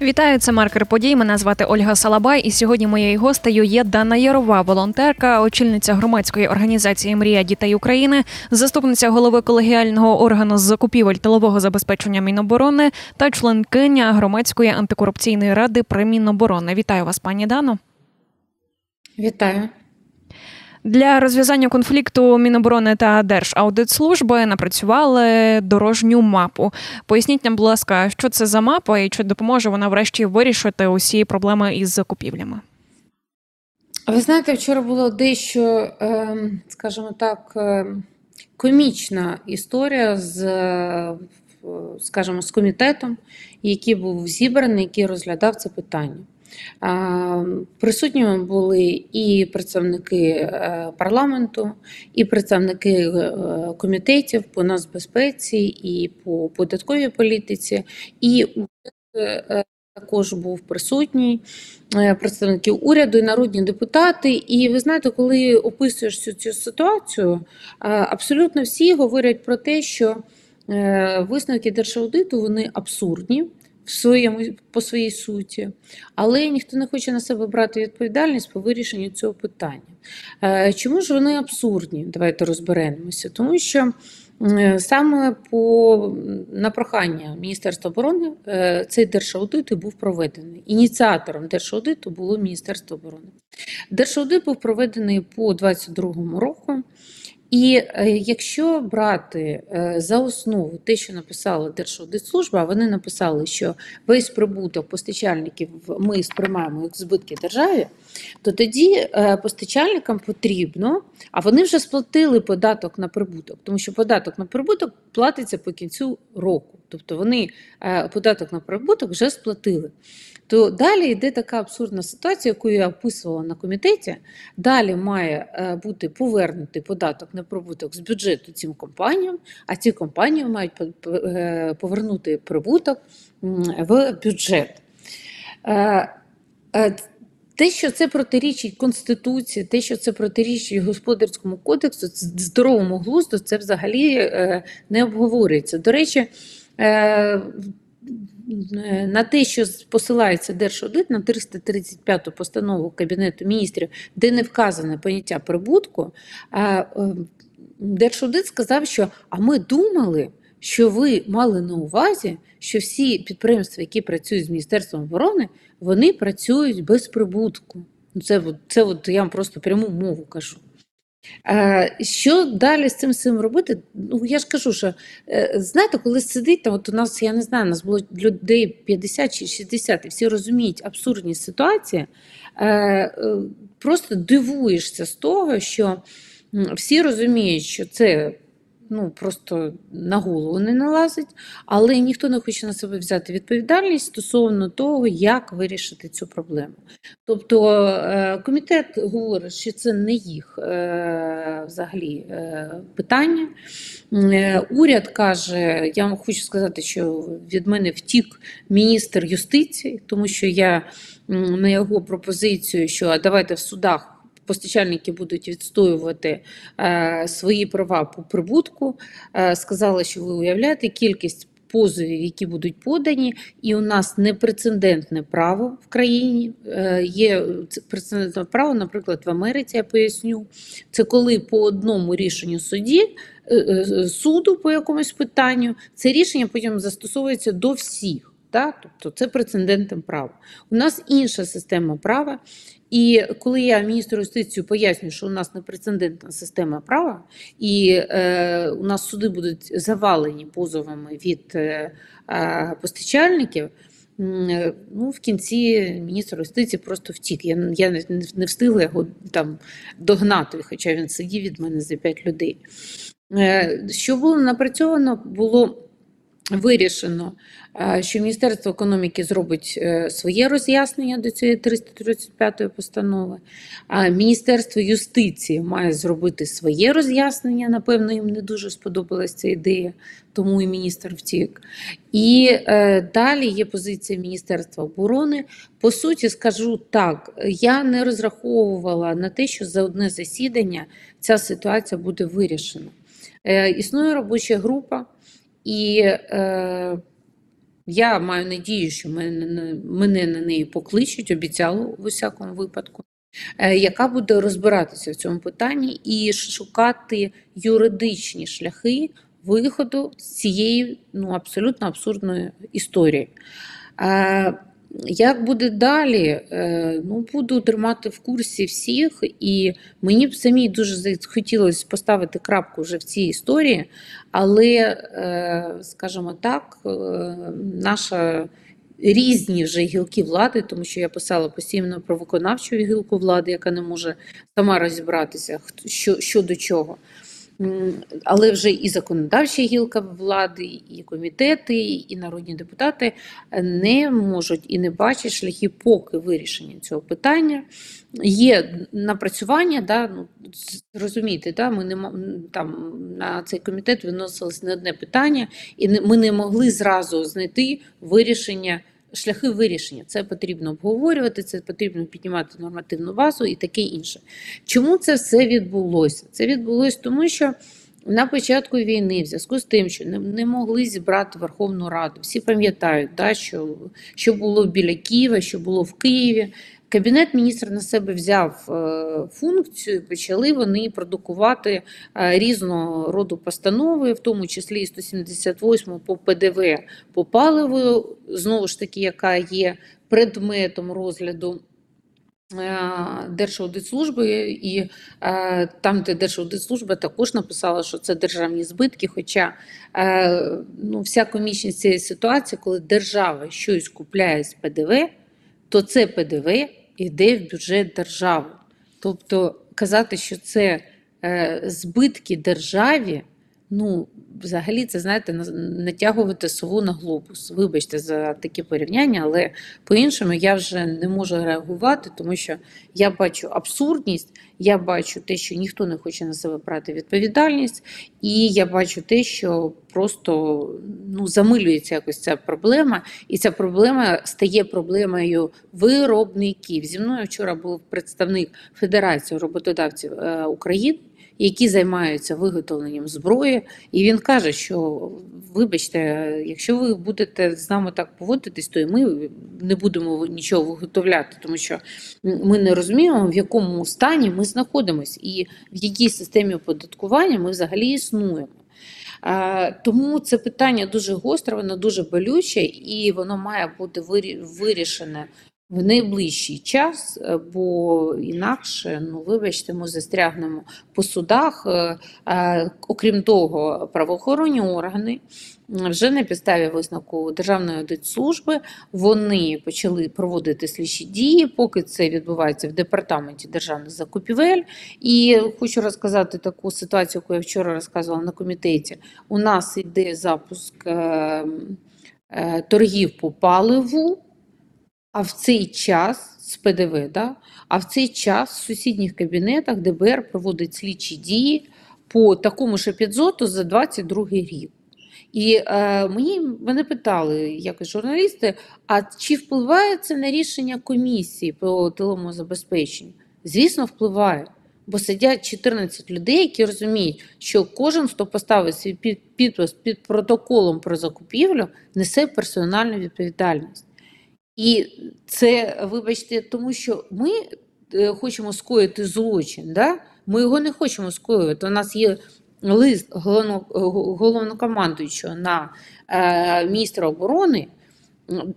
Вітаю, це маркер подій. Мене звати Ольга Салабай, і сьогодні моєю гостею є Дана Ярова, волонтерка, очільниця громадської організації Мрія дітей України, заступниця голови колегіального органу з закупівель тилового забезпечення Міноборони та членкиня громадської антикорупційної ради при Міноборони. Вітаю вас, пані Дано. Вітаю. Для розв'язання конфлікту Міноборони та Держаудитслужби напрацювали дорожню мапу. Поясніть нам, будь ласка, що це за мапа і чи допоможе вона врешті вирішити усі проблеми із закупівлями? Ви знаєте, вчора було дещо, ем, скажімо так, ем, комічна історія з, е, скажімо, з комітетом, який був зібраний, який розглядав це питання. Присутніми були і представники е, парламенту, і представники е, комітетів по нацбезпеці, і по податковій політиці, і е, також був присутній представники уряду і народні депутати. І ви знаєте, коли описуєш цю, цю ситуацію, абсолютно всі говорять про те, що висновки держаудиту вони абсурдні в своєму по своїй суті, але ніхто не хоче на себе брати відповідальність по вирішенню цього питання. Е, чому ж вони абсурдні? Давайте розберемося, тому що. Саме по на прохання Міністерства оборони е, цей держаудит був проведений. Ініціатором держаудиту було Міністерство оборони. Держаудит був проведений по 2022 року. І е, якщо брати е, за основу те, що написала Держаудитслужба, вони написали, що весь прибуток постачальників ми сприймаємо як збитки державі, то тоді е, постачальникам потрібно, а вони вже сплатили податок на прибуток, тому що податок на прибуток платиться по кінцю року. Тобто вони податок на прибуток вже сплатили. То далі йде така абсурдна ситуація, яку я описувала на комітеті. Далі має е, бути повернутий податок на прибуток з бюджету цим компаніям, а ці компанії мають е, повернути прибуток в бюджет. Е, те, що це протирічить Конституції, те, що це протирічить господарському кодексу, здоровому глузду, це взагалі не обговорюється. До речі, Е, на те, що посилається Держаудит на 335 постанову Кабінету міністрів, де не вказане поняття прибутку, е, Держаудит сказав, що а ми думали, що ви мали на увазі, що всі підприємства, які працюють з Міністерством оборони, вони працюють без прибутку. Це це от я вам просто пряму мову кажу. Що далі з цим всім робити? Ну я ж кажу, що е, знаєте, коли сидить там, от у нас я не знаю, у нас було людей 50 чи 60, і всі розуміють абсурдні ситуації, е, е, просто дивуєшся з того, що всі розуміють, що це ну просто на голову не налазить, але ніхто не хоче на себе взяти відповідальність стосовно того, як вирішити цю проблему. Тобто е, комітет говорить, що це не їх е, взагалі е, питання. Уряд каже, я вам хочу сказати, що від мене втік міністр юстиції, тому що я на його пропозицію, що давайте в судах постачальники будуть відстоювати е, свої права по прибутку. Е, сказали, що ви уявляєте кількість. Позовів, які будуть подані, і у нас непрецедентне право в країні. Е, є прецедентне право, наприклад, в Америці я поясню. Це коли по одному рішенню суді суду по якомусь питанню це рішення потім застосовується до всіх. Так? Тобто це прецедентне право. У нас інша система права, і коли я міністру юстиції пояснюю, що у нас непрецедентна система права, і е, у нас суди будуть завалені позовами від е, е, постачальників. Ну, В кінці міністр юстиції просто втік. Я я не, не встигла його там догнати, хоча він сидів від мене за п'ять людей. Е, що було напрацьовано, було Вирішено, е, що Міністерство економіки зробить е, своє роз'яснення до цієї 335 постанови, а Міністерство юстиції має зробити своє роз'яснення. Напевно, їм не дуже сподобалася ця ідея, тому і міністр втік. І е, далі є позиція Міністерства оборони. По суті, скажу так: я не розраховувала на те, що за одне засідання ця ситуація буде вирішена. Існує робоча група. І е, Я маю надію, що мене, мене на неї покличуть, обіцяло в усякому випадку, е, яка буде розбиратися в цьому питанні і шукати юридичні шляхи виходу з цієї ну, абсолютно абсурдної історії. Е, як буде далі? Е, ну, буду тримати в курсі всіх, і мені б самі дуже хотілося поставити крапку вже в цій історії, але, е, скажімо так, е, наша різні вже гілки влади, тому що я писала постійно про виконавчу гілку влади, яка не може сама розібратися, що, що до чого. Але вже і законодавча гілка влади, і комітети, і народні депутати не можуть і не бачать шляхи поки вирішення цього питання. Є напрацювання, да, ну, розумієте, да, ми не там на цей комітет виносилось не одне питання, і ми не могли зразу знайти вирішення шляхи вирішення. Це потрібно обговорювати, це потрібно піднімати нормативну базу і таке інше. Чому це все відбулося? Це відбулося тому, що. На початку війни, в зв'язку з тим, що не, не могли зібрати Верховну Раду, всі пам'ятають, да, що що було біля Києва, що було в Києві. Кабінет міністра на себе взяв е, функцію, почали вони продукувати е, різного роду постанови, в тому числі і 178 по ПДВ по паливу, знову ж таки, яка є предметом розгляду. Е, Держаудитслужби і там, де Держаудитслужба також написала, що це державні збитки. Хоча ну, вся комічність цієї ситуації, коли держава щось купляє з ПДВ, то це ПДВ йде в бюджет держави. Тобто казати, що це е, збитки державі, ну, взагалі, це знаєте, натягувати сову на глобус. Вибачте за такі порівняння, але по-іншому я вже не можу реагувати, тому що я бачу абсурдність, я бачу те, що ніхто не хоче на себе брати відповідальність, і я бачу те, що просто ну, замилюється якось ця проблема, і ця проблема стає проблемою виробників. Зі мною вчора був представник Федерації роботодавців е, України які займаються виготовленням зброї, і він каже, що вибачте, якщо ви будете з нами так поводитись, то і ми не будемо нічого виготовляти, тому що ми не розуміємо, в якому стані ми знаходимося і в якій системі оподаткування ми взагалі існуємо. Тому це питання дуже гостре, воно дуже болюче, і воно має бути вирішене в найближчий час, е, бо інакше, ну вибачте, ми застрягнемо по судах. Е, е, окрім того, правоохоронні органи вже на підставі висновку Державної аудитслужби вони почали проводити слідчі дії, поки це відбувається в департаменті державних закупівель. І хочу розказати таку ситуацію, яку я вчора розказувала на комітеті. У нас йде запуск торгів по паливу. А в цей час з ПДВ, да? а в цей час в сусідніх кабінетах ДБР проводить слідчі дії по такому ж епізоду за 22 рік. І е, мені мене питали якось журналісти: а чи впливає це на рішення комісії по тиловому забезпеченню? Звісно, впливає. Бо сидять 14 людей, які розуміють, що кожен, хто поставить свій підпис під протоколом про закупівлю, несе персональну відповідальність. І це, вибачте, тому що ми е, хочемо скоїти злочин, да? ми його не хочемо скоювати. У нас є лист головнокомандуючого на е, міністра оборони,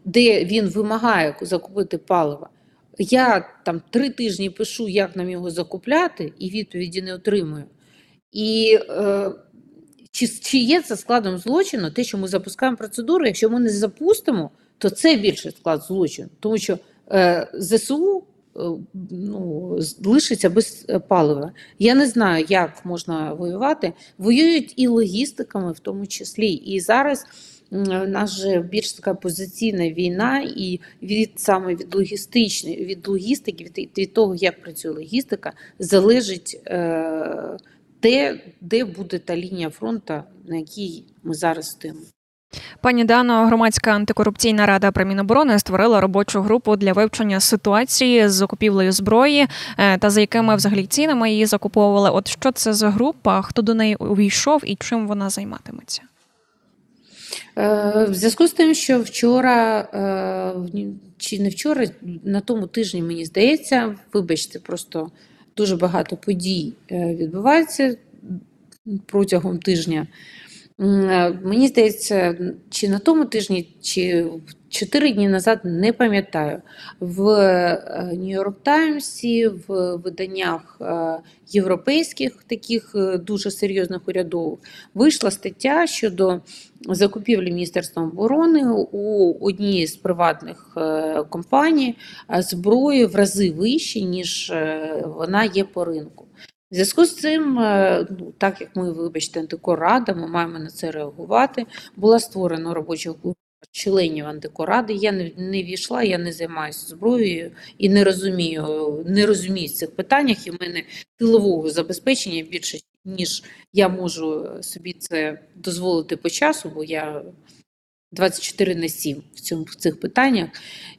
де він вимагає закупити паливо. Я там три тижні пишу, як нам його закупляти, і відповіді не отримую. І е, чи, чи є це складом злочину, те, що ми запускаємо процедуру, якщо ми не запустимо то це більше склад злочину, тому що е, ЗСУ е, ну, лишиться без е, палива. Я не знаю, як можна воювати. Воюють і логістиками, в тому числі. І зараз у нас же більш така позиційна війна, і від саме від логістичної, від логістики, від, від того, як працює логістика, залежить е, те, де буде та лінія фронту, на якій ми зараз стоїмо. Пані Дано, громадська антикорупційна рада при Міноборони створила робочу групу для вивчення ситуації з закупівлею зброї е, та за якими взагалі цінами її закуповували. От що це за група? Хто до неї увійшов і чим вона займатиметься? Е, В зв'язку з тим, що вчора, е, чи не вчора, на тому тижні, мені здається, вибачте, просто дуже багато подій відбувається протягом тижня. Е, Мені здається, чи на тому тижні, чи чотири дні назад, не пам'ятаю, в Нью-Йорк Таймсі, в виданнях е, європейських, таких е, дуже серйозних урядових, вийшла стаття щодо закупівлі Міністерством оборони у одній з приватних е, компаній е, зброї в рази вищі, ніж е, вона є по ринку. В зв'язку з цим, е, ну, так як ми, вибачте, антикорада, ми маємо на це реагувати. Була створена робоча група членів антикоради. Я не, не війшла, я не займаюся зброєю і не розумію, не розумію цих питаннях. І в мене тилового забезпечення більше, ніж я можу собі це дозволити по часу, бо я 24 на 7 в, цьому, в цих питаннях.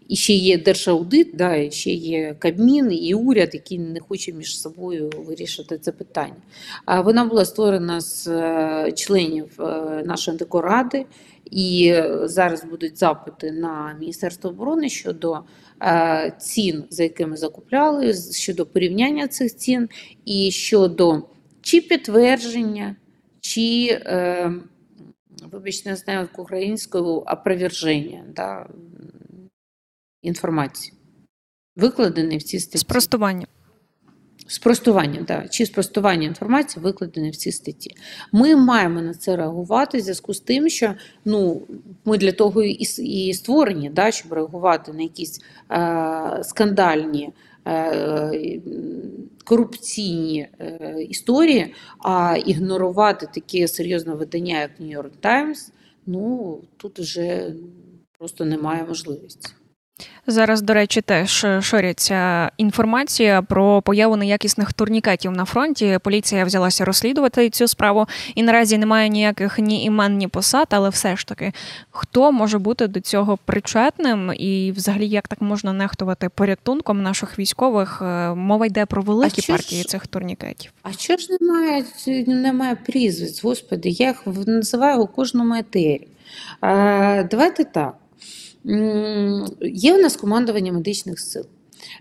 І ще є держаудит, да, і ще є Кабмін і уряд, який не хоче між собою вирішити це питання. А Вона була створена з е, членів е, нашої антикоради, і зараз будуть запити на Міністерство оборони щодо е, цін, за якими закупляли, щодо порівняння цих цін, і щодо чи підтвердження, чи, вибачте, не знаю, українською, опроверження да, інформації, викладений в цій статті. Спростування. Спростування, да, чи спростування інформації викладені в цій статті. Ми маємо на це реагувати в зв'язку з тим, що ну, ми для того і, і створені, да, щоб реагувати на якісь е, скандальні. Е, Корупційні е, історії, а ігнорувати таке серйозне видання, як New York Times, ну тут вже просто немає можливості. Зараз, до речі, теж шириться інформація про появу неякісних турнікетів на фронті. Поліція взялася розслідувати цю справу, і наразі немає ніяких ні імен, ні посад, але все ж таки, хто може бути до цього причетним, і взагалі як так можна нехтувати порятунком наших військових? Е, Мова йде про великі що ж- партії цих турнікетів. А чого ж немає, немає прізвиць, господи, я їх називаю у кожному етері. Е, давайте так. Є у нас командування медичних сил.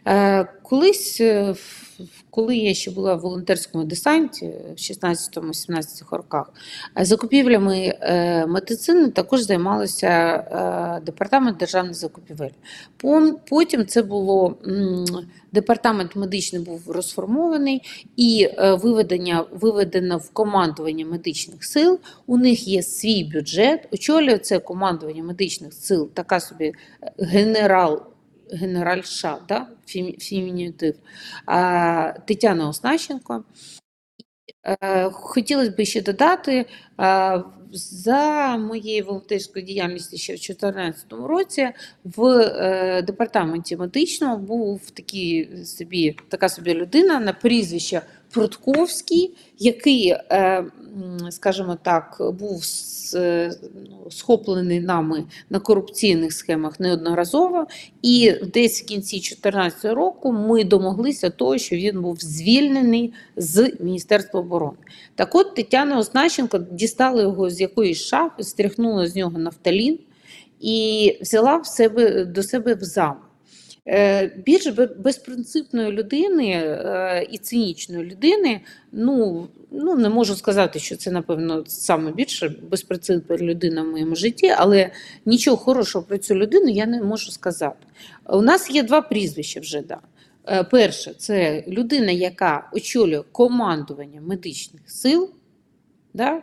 Е, Колись, е, в- коли я ще була в волонтерському десанті в 16-17 роках, е, закупівлями е, медицини також займалося е, департамент державних закупівель. Потім це було департамент медичний був розформований і виведення, виведено в командування медичних сил. У них є свій бюджет. Очолює це командування медичних сил, така собі генерал. Генеральша, да? фемінітив, Тетяна Оснащенко. Е, Хотілося б ще додати, за моєю волонтерською діяльністю ще в 2014 році в е, департаменті медичного був такий собі, така собі людина на прізвище Прудковський, який, е, скажімо так, був е, ну, схоплений нами на корупційних схемах неодноразово. І десь в кінці 2014 року ми домоглися того, що він був звільнений з Міністерства оборони. Так от Тетяна Оснащенко дістала його з якоїсь шафи, стряхнула з нього нафталін і взяла в себе, до себе в зам. Е, Більш безпринципної людини е, і цинічної людини, ну, ну не можу сказати, що це, напевно, саме більше безпринципна людина в моєму житті, але нічого хорошого про цю людину я не можу сказати. У нас є два прізвища вже. Да. Е, Перше, це людина, яка очолює командування медичних сил. Да?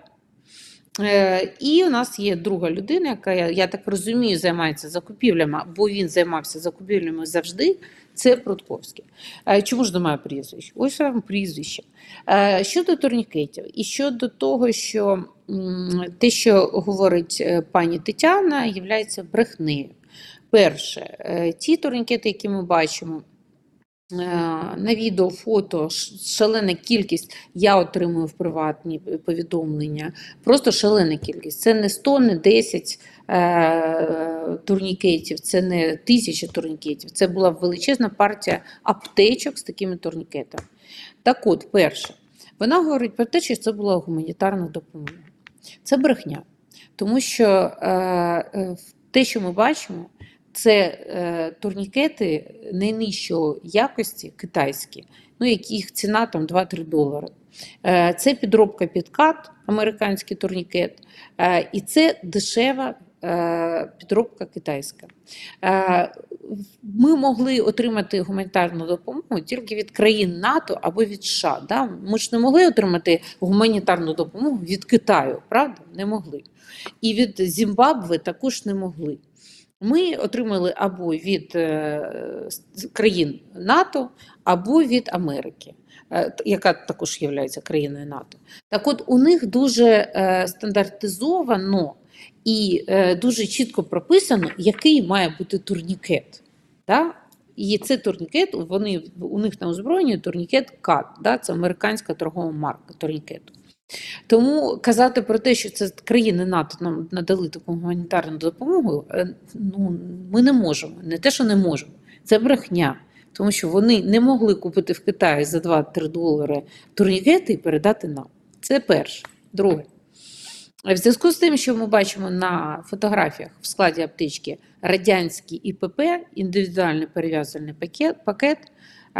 Е, І у нас є друга людина, яка, я, так розумію, займається закупівлями, бо він займався закупівлями завжди. Це Прудковський. Е, Чому ж немає прізвищ? Ось вам прізвище. Е, Щодо турнікетів, і щодо того, що те, що говорить пані Тетяна, є брехнею. Перше, ті турнікети, які ми бачимо, на відео, фото, шалена кількість, я отримую в приватні повідомлення. Просто шалена кількість. Це не 100, не 10 е, турнікетів, це не тисячі турнікетів. Це була величезна партія аптечок з такими турнікетами. Так от, перше, вона говорить про те, що це була гуманітарна допомога. Це брехня. Тому що е, е, те, що ми бачимо, це е, турнікети найнижчої якості китайські, ну, яких ціна там 2-3 долари. Е, це підробка підкат, американський турнікет, е, і це дешева підробка китайська. Ми могли отримати гуманітарну допомогу тільки від країн НАТО або від США. Да? Ми ж не могли отримати гуманітарну допомогу від Китаю, правда? Не могли. І від Зімбабве також не могли. Ми отримали або від е, країн НАТО, або від Америки, е, яка також є країною НАТО. Так от у них дуже е, стандартизовано і дуже чітко прописано, який має бути турнікет. Да? І це турнікет, вони, у них на озброєнні турнікет КАТ, да? це американська торгова марка турнікету. Тому казати про те, що це країни НАТО нам надали таку гуманітарну допомогу, е, ну, ми не можемо. Не те, що не можемо, це брехня. Тому що вони не могли купити в Китаї за 2-3 долари турнікети і передати нам. Це перше. Друге. В зв'язку з тим, що ми бачимо на фотографіях в складі аптечки радянський ІПП, індивідуальний перев'язальний пакет, пакет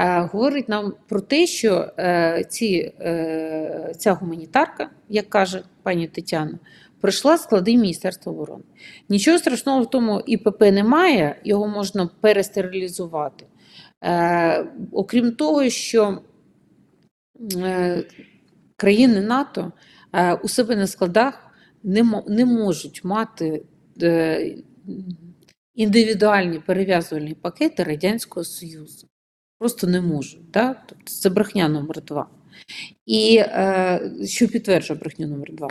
говорить нам про те, що е, ці, е, ця гуманітарка, як каже пані Тетяна, пройшла склади Міністерства оборони. Нічого страшного в тому ІПП немає, його можна перестерилізувати. Е, окрім того, що е, країни НАТО е, у себе на складах не, можуть мати е, індивідуальні перев'язувальні пакети Радянського Союзу. Просто не можуть. Да? Тобто це брехня номер два. І е, що підтверджує брехню номер два.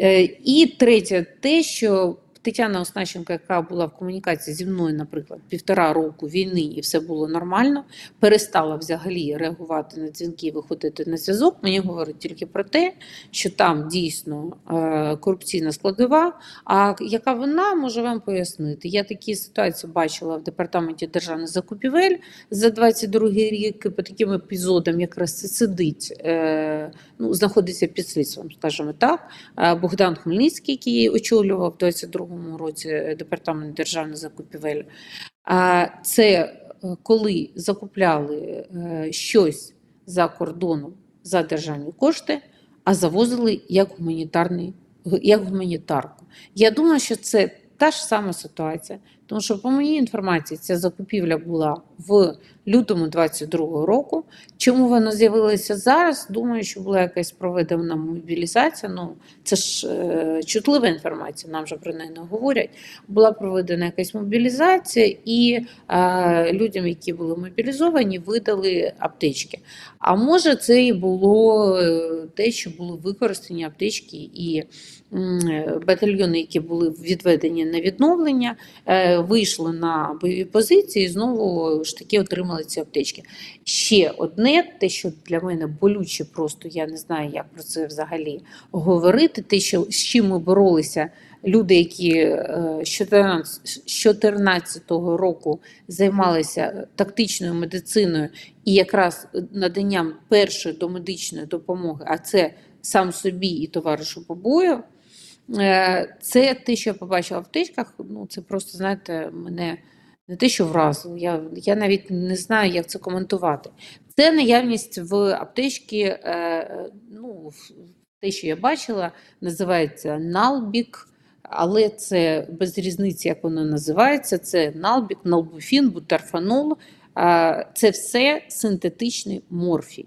Е, і третє, те, що Тетяна Оснащенко, яка була в комунікації зі мною, наприклад, півтора року війни, і все було нормально, перестала взагалі реагувати на дзвінки виходити на зв'язок. Мені говорить тільки про те, що там дійсно е, корупційна складова. А яка вона може вам пояснити? Я такі ситуації бачила в департаменті державних закупівель за 22 рік. По таким епізодам якраз це сидить, е, ну знаходиться під слідством, скажімо так. Е, Богдан Хмельницький, який очолював в 22 році е, департамент державних закупівель. Це е, коли закупляли щось за кордоном за державні кошти, а завозили як гуманітарний як гуманітарку. Я думаю, що це та ж сама ситуація, тому що, по моїй інформації, ця закупівля була в лютому 22-го року. Чому вона з'явилася зараз? Думаю, що була якась проведена мобілізація. Ну, це ж е, чутлива інформація, нам вже про неї не говорять. Була проведена якась мобілізація, і е, людям, які були мобілізовані, видали аптечки. А може, це і було е, те, що були використані аптечки і батальйони, які були відведені на відновлення, е, вийшли на бойові позиції знову ж таки отримали ці аптечки. Ще одне, те, що для мене болюче, просто я не знаю, як про це взагалі говорити. Те, що з чим ми боролися, люди, які е, з 14 з 14 року займалися тактичною медициною і якраз наданням першої домедичної допомоги, а це сам собі і товаришу по бою. Е, Це те, що я побачила в аптечках, ну це просто, знаєте, мене не те, що вразило. Я, я навіть не знаю, як це коментувати. Це наявність в аптечці, е, ну, те, що я бачила, називається налбік, але це без різниці, як воно називається. Це налбік, налбуфін, бутарфанол. Е, Це все синтетичний морфій.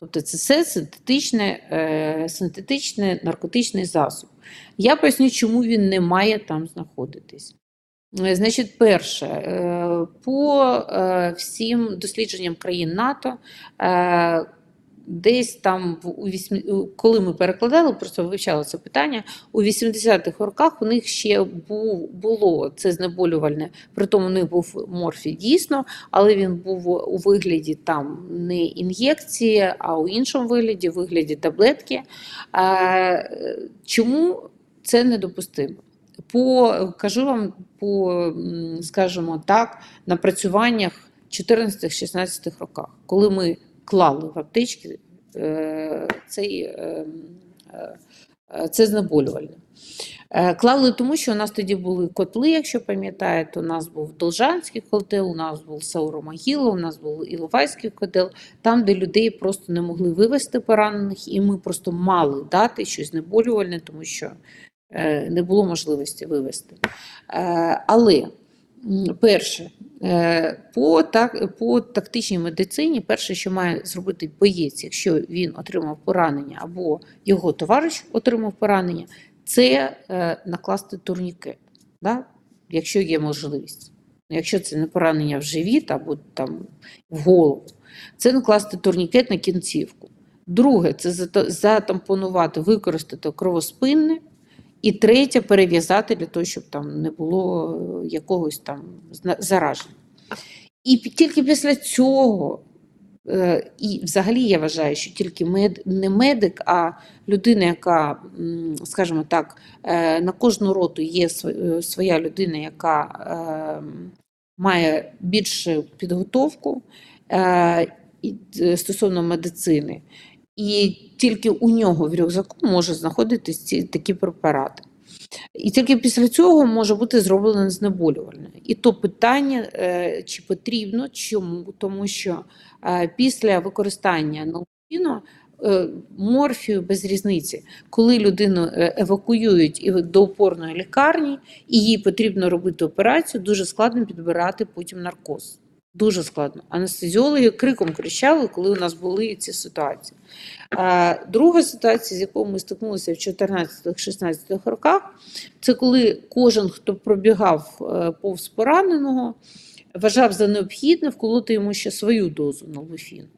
Тобто це все синтетичне, е, синтетичний наркотичний засіб. Я поясню, чому він не має там знаходитись. Е, Значить, перше, е, по е, всім дослідженням країн НАТО, десь там, у коли ми перекладали, просто вивчали це питання, у 80-х роках у них ще був, було це знеболювальне, при тому у них був морфій дійсно, але він був у вигляді там не ін'єкції, а у іншому вигляді, в вигляді таблетки. Чому це недопустимо? По, кажу вам по, скажімо так, напрацюваннях 14-16 роках, коли ми клали в аптечки е, цей, е, е, це знеболювальне. Клали тому, що у нас тоді були котли, якщо пам'ятаєте, у нас був Должанський котел, у нас був Сауромогила, у нас був Іловайський котел, там, де людей просто не могли вивезти поранених, і ми просто мали дати щось знеболювальне, тому що не було можливості вивезти. Але перше, е, по, так, по тактичній медицині, перше, що має зробити боєць, якщо він отримав поранення або його товариш отримав поранення, це е, накласти турнікет, да? якщо є можливість. Якщо це не поранення в живіт або там в голову, це накласти турнікет на кінцівку. Друге, це зата- затампонувати, використати кровоспинне. І третє перев'язати для того, щоб там не було е, якогось там зараження. І тільки після цього, е, і взагалі я вважаю, що тільки мед, не медик, а людина, яка, скажімо так, е, на кожну роту є св- своя людина, яка е, має більшу підготовку стосовно медицини. І тільки у нього в рюкзаку може знаходитись ці такі препарати. І тільки після цього може бути зроблено знеболювальне. І то питання, е, чи потрібно, чому? Тому що е, після використання налпіну е, морфію без різниці, коли людину евакуюють до опорної лікарні, і їй потрібно робити операцію, дуже складно підбирати потім наркоз. Дуже складно. Анестезіологи криком кричали, коли у нас були ці ситуації. Друга ситуація, з якою ми стикнулися в 14-16 роках, це коли кожен, хто пробігав е, повз пораненого, вважав за необхідне вколоти йому ще свою дозу нолофіну.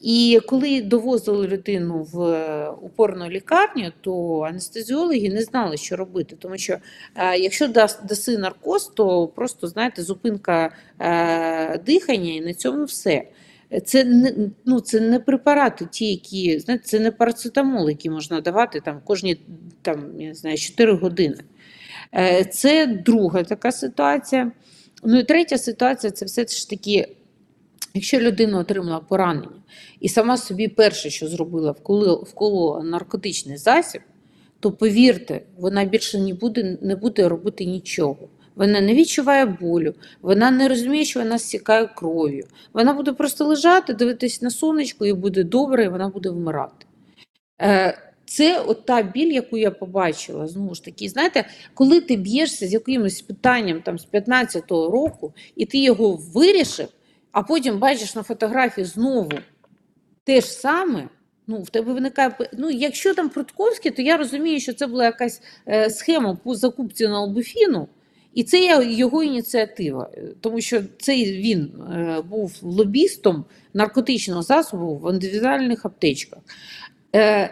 І коли довозили людину в е, упорну лікарню, то анестезіологи не знали, що робити. Тому що е, якщо даси наркоз, то просто знаєте, зупинка е, дихання, і на цьому все. Це не, ну, це не препарати, ті, які знаєте, це не парацетамол, який можна давати там кожні там, я не знаю, 4 години. Це друга така ситуація. Ну і третя ситуація це все ж таки, якщо людина отримала поранення і сама собі перше, що зробила, вколола, наркотичний засіб, то повірте, вона більше не буде, не буде робити нічого. Вона не відчуває болю, вона не розуміє, що вона стікає кров'ю. Вона буде просто лежати, дивитись на сонечко, і буде добре, і вона буде вмирати. Е, Це от та біль, яку я побачила. Знову ж таки, знаєте, коли ти б'єшся з якимось питанням там, з 15-го року, і ти його вирішив, а потім бачиш на фотографії знову те ж саме. Ну, в тебе виникає ну, якщо там Прудковський, то я розумію, що це була якась е, схема по закупці на Албуфіну, і це його ініціатива, Е, тому що цей він е, був лобістом наркотичного засобу в індивідуальних аптечках.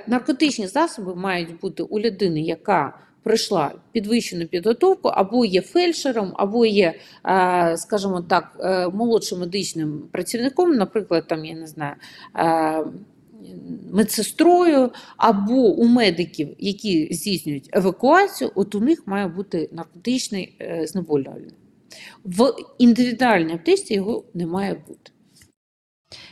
Наркотичні засоби мають бути у людини, яка пройшла підвищену підготовку, або є фельдшером, або є, е, скажімо так, е, молодшим медичним працівником, наприклад, там, я не знаю, е, медсестрою, або у медиків, які здійснюють евакуацію, от у них має бути наркотичний знеболювальний. В індивідуальній аптечці його не має бути.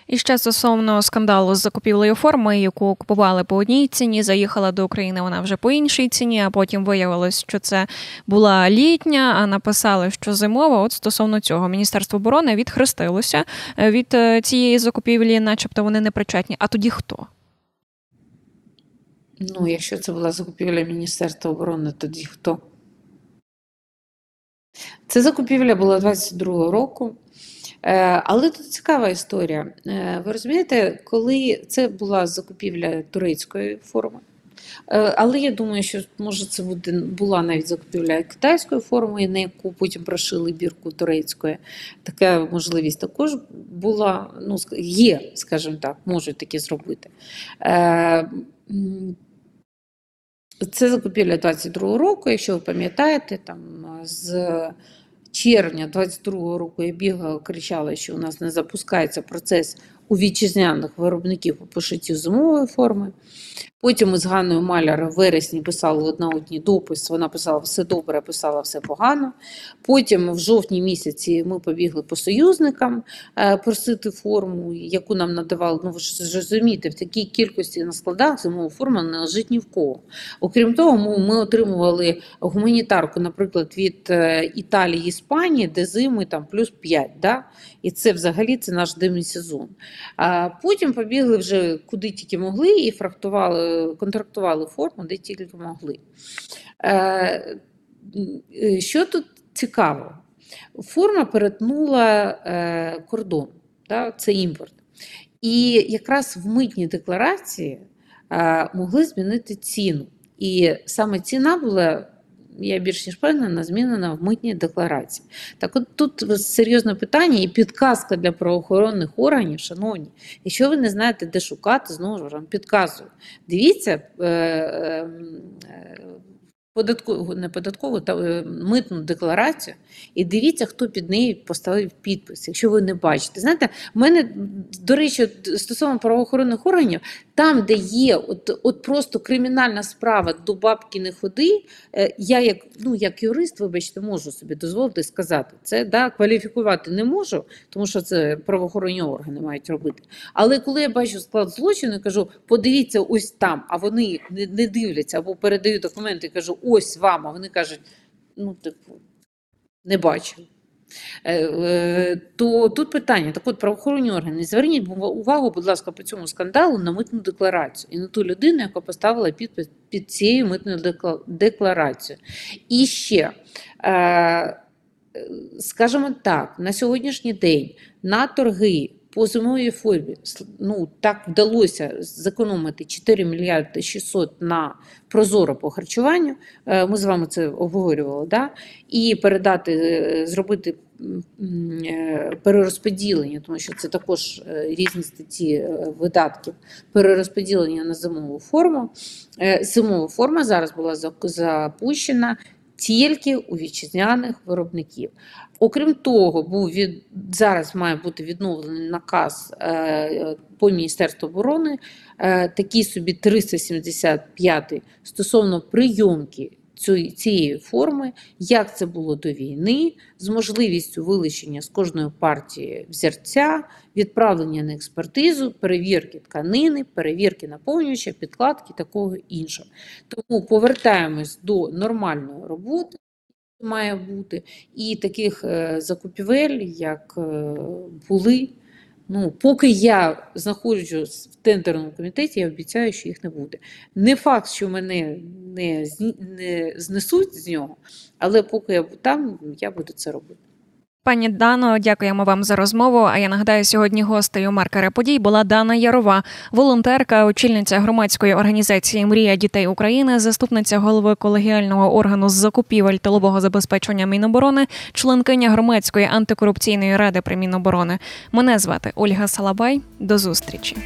І ще стосовно скандалу з закупівлею форми, яку купували по одній ціні, заїхала до України вона вже по іншій ціні, а потім виявилось, що це була літня, а написали, що зимова. От стосовно цього Міністерство оборони відхрестилося е, від е, цієї закупівлі, начебто вони не причетні. А тоді хто? Ну, якщо це була закупівля Міністерства оборони, тоді хто? Це закупівля була 22-го року. Е, Але тут цікава історія. Е, Ви розумієте, коли це була закупівля турецької форми, е, але я думаю, що може це була навіть закупівля китайської форми, на яку потім прошили бірку турецької. Така можливість також була, ну, є, скажімо так, можуть таке зробити. Це закупівля 22-го року, якщо ви пам'ятаєте, там з червня 22-го року я бігала, кричала, що у нас не запускається процес у вітчизняних виробників по пошиттю зимової форми. Потім ми з Ганною Маляр в вересні писали одна одній допис. Вона писала все добре, писала все погано. Потім в жовтні місяці ми побігли по союзникам е, просити форму, яку нам надавали. Ну ви ж розумієте, в такій кількості на складах зимова форма не лежить ні в кого. Окрім того, ми, ми отримували гуманітарку, наприклад, від е, Італії, Іспанії, де зими там плюс 5. Да? І це взагалі це наш демісезон. А потім побігли вже куди тільки могли і фрактували, контрактували форму, де тільки могли. Е, е, Що тут цікаво? Форма перетнула е, кордон, це імпорт. І якраз в митній декларації могли змінити ціну. І саме ціна була, я більш ніж впевнена, змінена в митній декларації. Так от тут серйозне питання і підказка для правоохоронних органів, шановні. Якщо ви не знаєте, де шукати, знову ж вам підказую. Дивіться. Е, е, е, Податкову, не податкову, та митну декларацію, і дивіться, хто під нею поставив підпис, якщо ви не бачите. Знаєте, в мене, до речі, стосовно правоохоронних органів, там, де є от, от просто кримінальна справа до бабки не ходи, е, я як, ну, як юрист, вибачте, можу собі дозволити сказати. Це да, кваліфікувати не можу, тому що це правоохоронні органи мають робити. Але коли я бачу склад злочину, і кажу, подивіться ось там, а вони не, не дивляться або передають документи і кажу, ось вам, а вони кажуть, ну, типу, не бачу. Е, е, То тут питання, так от правоохоронні органи, зверніть увагу, будь ласка, по цьому скандалу на митну декларацію і на ту людину, яка поставила підпис під цією митною декла- декларацією. І ще, е, скажімо так, на сьогоднішній день на торги по зимовій формі ну, так вдалося зекономити 4 мільярди 600 на прозоро по харчуванню. Ми з вами це обговорювали, да? і передати, зробити перерозподілення, тому що це також е, різні статті е, видатків, перерозподілення на зимову форму. Е, Зимова форма зараз була запущена тільки у вітчизняних виробників. Окрім того, був від зараз має бути відновлений наказ е, по Міністерству оборони, е, такий собі 375 стосовно прийомки цієї- форми, як це було до війни, з можливістю вилучення з кожної партії взірця, відправлення на експертизу, перевірки тканини, перевірки наповнювача, підкладки такого іншого. Тому повертаємось до нормальної роботи. Має бути і таких е, закупівель, як е, були. Ну, поки я знаходжусь в тендерному комітеті, я обіцяю, що їх не буде. Не факт, що мене не, не знесуть з нього, але поки я там, я буду це робити. Пані Дано, дякуємо вам за розмову. А я нагадаю, сьогодні гостею маркера подій була Дана Ярова, волонтерка, очільниця громадської організації Мрія дітей України, заступниця голови колегіального органу з закупівель тилового забезпечення Міноборони, членкиня громадської антикорупційної ради при Міноборони. Мене звати Ольга Салабай. До зустрічі.